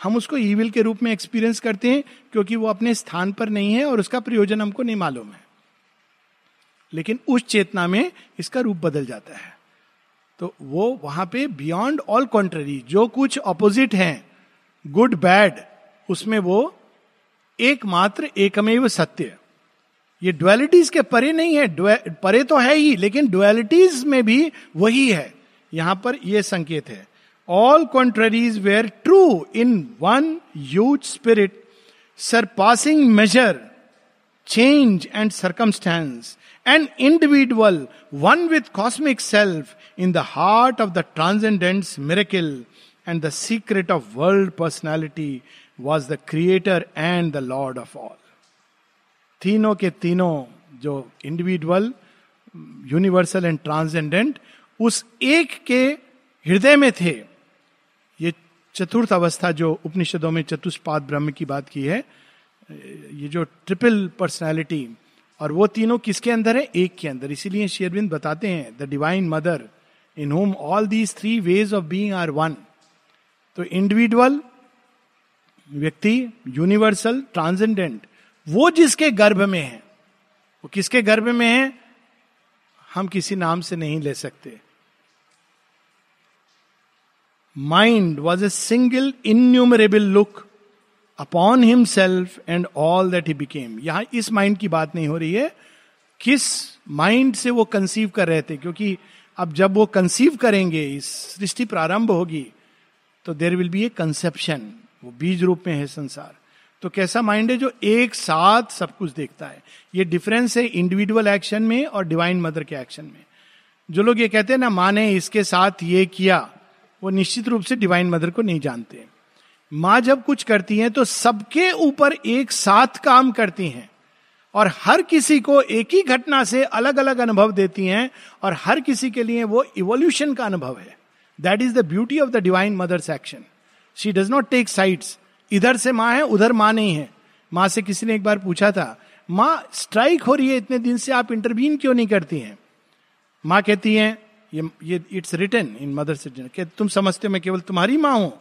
हम उसको ईविल के रूप में एक्सपीरियंस करते हैं क्योंकि वो अपने स्थान पर नहीं है और उसका प्रयोजन हमको नहीं मालूम है। लेकिन उस चेतना में इसका रूप बदल जाता है। तो वो वहाँ पे बियॉन्ड ऑल कॉन्ट्ररी जो कुछ ऑपोजिट है गुड बैड उसमें वो एकमात्र, एकमेव सत्य। ये डुअलिटीज के परे नहीं है परे तो है ही, लेकिन डुअलिटीज में भी वही है। यहाँ पर यह संकेत है। All contraries were true in one huge spirit, surpassing measure, change, and circumstance. An individual, one with cosmic self, in the heart of the transcendence miracle and the secret of world personality was the creator and the lord of all. तीनों के तीनों जो individual universal and transcendent उस एक के हृदय में थे चतुर्थ अवस्था जो उपनिषदों में चतुष्पाद ब्रह्म की बात की है, ये जो ट्रिपल पर्सनैलिटी और वो तीनों किसके अंदर है? एक के अंदर। इसीलिए शेरविंद बताते हैं the divine mother in whom all these three ways of being are one तो इंडिविजुअल व्यक्ति यूनिवर्सल ट्रांसेंडेंट वो जिसके गर्भ में है, वो किसके गर्भ में है? हम किसी नाम से नहीं ले सकते। Mind was a single innumerable look upon himself and all that he became यहाँ इस माइंड की बात नहीं हो रही है। किस माइंड से वो कंसीव कर रहे थे? क्योंकि अब जब वो कंसीव करेंगे, इस सृष्टि प्रारंभ होगी तो there will be a conception वो बीज रूप में है संसार। तो कैसा माइंड है जो एक साथ सब कुछ देखता है? ये डिफरेंस है इंडिविजुअल एक्शन में और डिवाइन मदर के एक्शन में। जो लोग ये कहते हैं ना, माँ ने इसके साथ ये किया वो निश्चित रूप से डिवाइन मदर को नहीं जानते माँ जब कुछ करती हैं तो सबके ऊपर एक साथ काम करती हैं और हर किसी को एक ही घटना से अलग अलग अनुभव देती हैं और हर किसी के लिए वो इवोल्यूशन का अनुभव है। That is the beauty of the divine mother's action she does not take sides इधर से माँ है, उधर माँ नहीं है। माँ से किसी ने एक बार पूछा था, माँ स्ट्राइक हो रही है इतने दिन से, आप इंटरवीन क्यों नहीं करती हैं? माँ कहती हैं ये ये it's return in mother citizen तुम समझते हो, मैं केवल तुम्हारी माँ हूँ।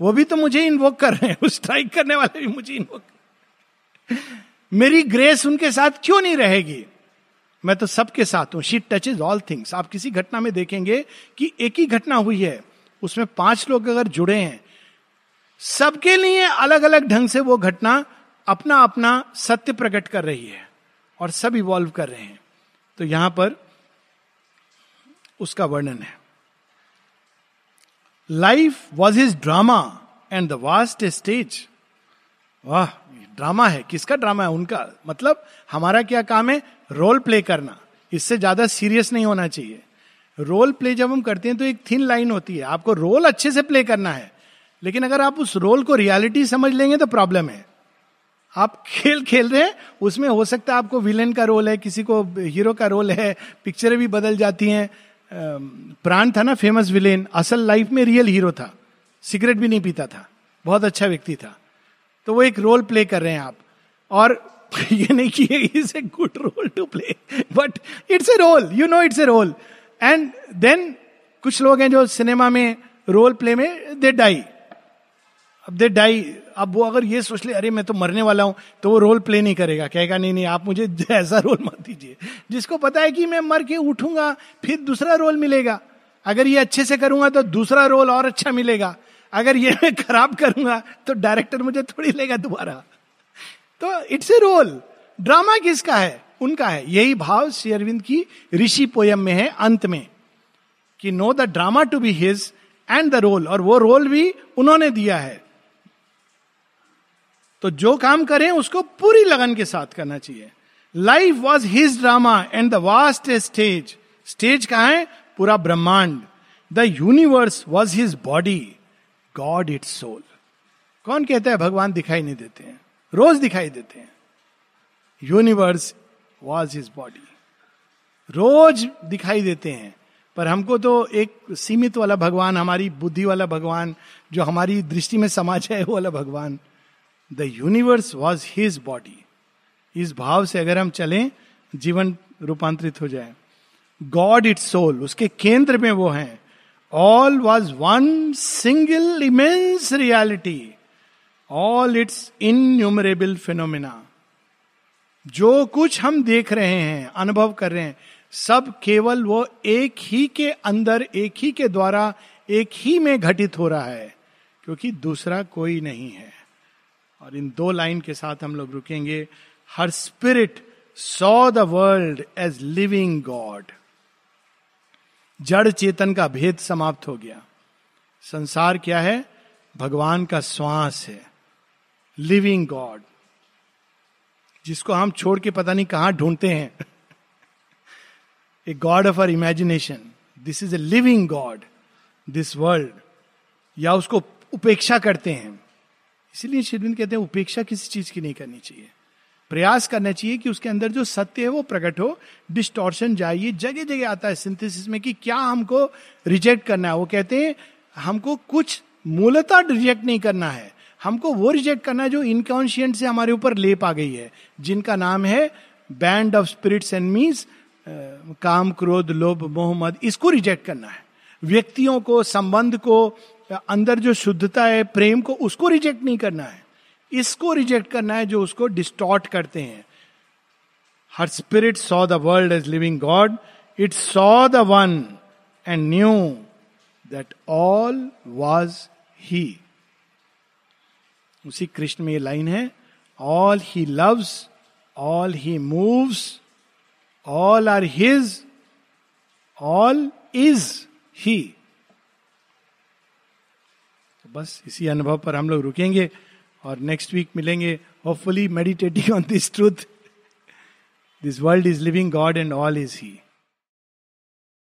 वो भी तो मुझे इन्वोक कर रहे हैं। स्ट्राइक करने वाले भी मुझे इन्वोक मेरी ग्रेस उनके साथ क्यों नहीं रहेगी? मैं तो सबके साथ हूँ। She touches all things आप किसी घटना में देखेंगे कि एक ही घटना हुई है। उसमें पाँच लोग अगर जुड़े हैं, सबके लिए अलग अलग ढंग से वो घटना अपना अपना सत्य प्रकट कर रही है और सब इवॉल्व कर रहे हैं। तो यहाँ पर उसका वर्णन है। Life was his drama and the vast stage वाह ड्रामा है। किसका ड्रामा है? उनका। मतलब हमारा क्या काम है? रोल प्ले करना। इससे ज़्यादा सीरियस नहीं होना चाहिए। रोल प्ले जब हम करते हैं तो एक थिन लाइन होती है। आपको रोल अच्छे से प्ले करना है। लेकिन अगर आप उस रोल को रियलिटी समझ लेंगे तो प्रॉब्लम है। आप खेल खेल रहे हैं, उसमें हो सकता है आपको विलेन का रोल है, किसी को हीरो का रोल है पिक्चरें भी बदल जाती हैं। प्राण था ना फ़ेमस विलेन असल लाइफ में रियल हीरो था। सिगरेट भी नहीं पीता था। बहुत अच्छा व्यक्ति था। तो वो एक रोल प्ले कर रहे हैं आप। और ये नहीं कि is a good role to play but it's a role you know it's a role and then कुछ लोग हैं जो सिनेमा में रोल प्ले में दे डाई अब दे डाई अब वो अगर ये सोच ले, अरे, मैं तो मरने वाला हूँ तो वो रोल प्ले नहीं करेगा। कहेगा, नहीं नहीं, आप मुझे ऐसा रोल मत दीजिए। जिसको पता है कि मैं मर के उठूँगा, फिर दूसरा रोल मिलेगा। अगर ये अच्छे से करूँगा तो दूसरा रोल और अच्छा मिलेगा। अगर ये मैं खराब करूँगा तो डायरेक्टर मुझे थोड़ी लेगा दोबारा। तो इट्स ए रोल ड्रामा किसका है? उनका है। यही भाव श्री अरविंद की ऋषि पोयम में है, अंत में। कि know the drama to be his and the role और वो रोल भी उन्होंने दिया है। तो जो काम करें, उसको पूरी लगन के साथ करना चाहिए। Life was his drama and the vast stage stage कहा है? पूरा ब्रह्मांड। The universe was his body God it soul कौन कहता है, भगवान दिखाई नहीं देते हैं। रोज दिखाई देते हैं। यूनिवर्स वॉज़ हिज बॉडी रोज दिखाई देते हैं। पर हमको तो एक सीमित वाला भगवान, हमारी बुद्धि वाला भगवान, जो हमारी दृष्टि में समाज है, वो वाला भगवान the universe was his body इस भाव से अगर हम चलें, जीवन रूपांतरित हो जाए। गॉड इट सोल उसके केंद्र में वो हैं। All was one single immense reality all its innumerable phenomena जो कुछ हम देख रहे हैं, अनुभव कर रहे हैं, सब केवल वो एक ही के अंदर, एक ही के द्वारा, एक ही में घटित हो रहा है, क्योंकि दूसरा कोई नहीं है। और इन दो लाइन के साथ हम लोग रुकेंगे। Her spirit saw the world as living God जड़ चेतन का भेद समाप्त हो गया। संसार क्या है? भगवान का श्वास है। लिविंग गॉड जिसको हम छोड़ के पता नहीं कहाँ ढूंढते हैं। A God of our imagination this is a living God this world या उसको उपेक्षा करते हैं। इसीलिए शिविंद कहते हैं, उपेक्षा किसी चीज़ की नहीं करनी चाहिए। प्रयास करना चाहिए कि उसके अंदर जो सत्य है वो प्रकट हो, डिस्टोर्शन जाइए जगह जगह आता है सिंथेसिस में कि क्या हमको रिजेक्ट करना है। वो कहते हैं, हमको कुछ मूलता रिजेक्ट नहीं करना है। हमको वो रिजेक्ट करना है जो इनकॉन्शियंट से हमारे ऊपर लेप आ गई है, जिनका नाम है band of spirits and means काम, क्रोध, लोभ मोहम्मद इसको रिजेक्ट करना है। व्यक्तियों को, संबंध को अंदर जो शुद्धता है, प्रेम को, उसको रिजेक्ट नहीं करना है। इसको रिजेक्ट करना है जो उसको डिस्टॉर्ट करते हैं। Her spirit saw the world as living God it saw the one and knew that all was he उसी कृष्ण में ये लाइन है all he loves all he moves all are his all is he बस इसी अनुभव पर हम लोग रुकेंगे और नेक्स्ट वीक मिलेंगे hopefully meditating on this truth this world is living God and all is he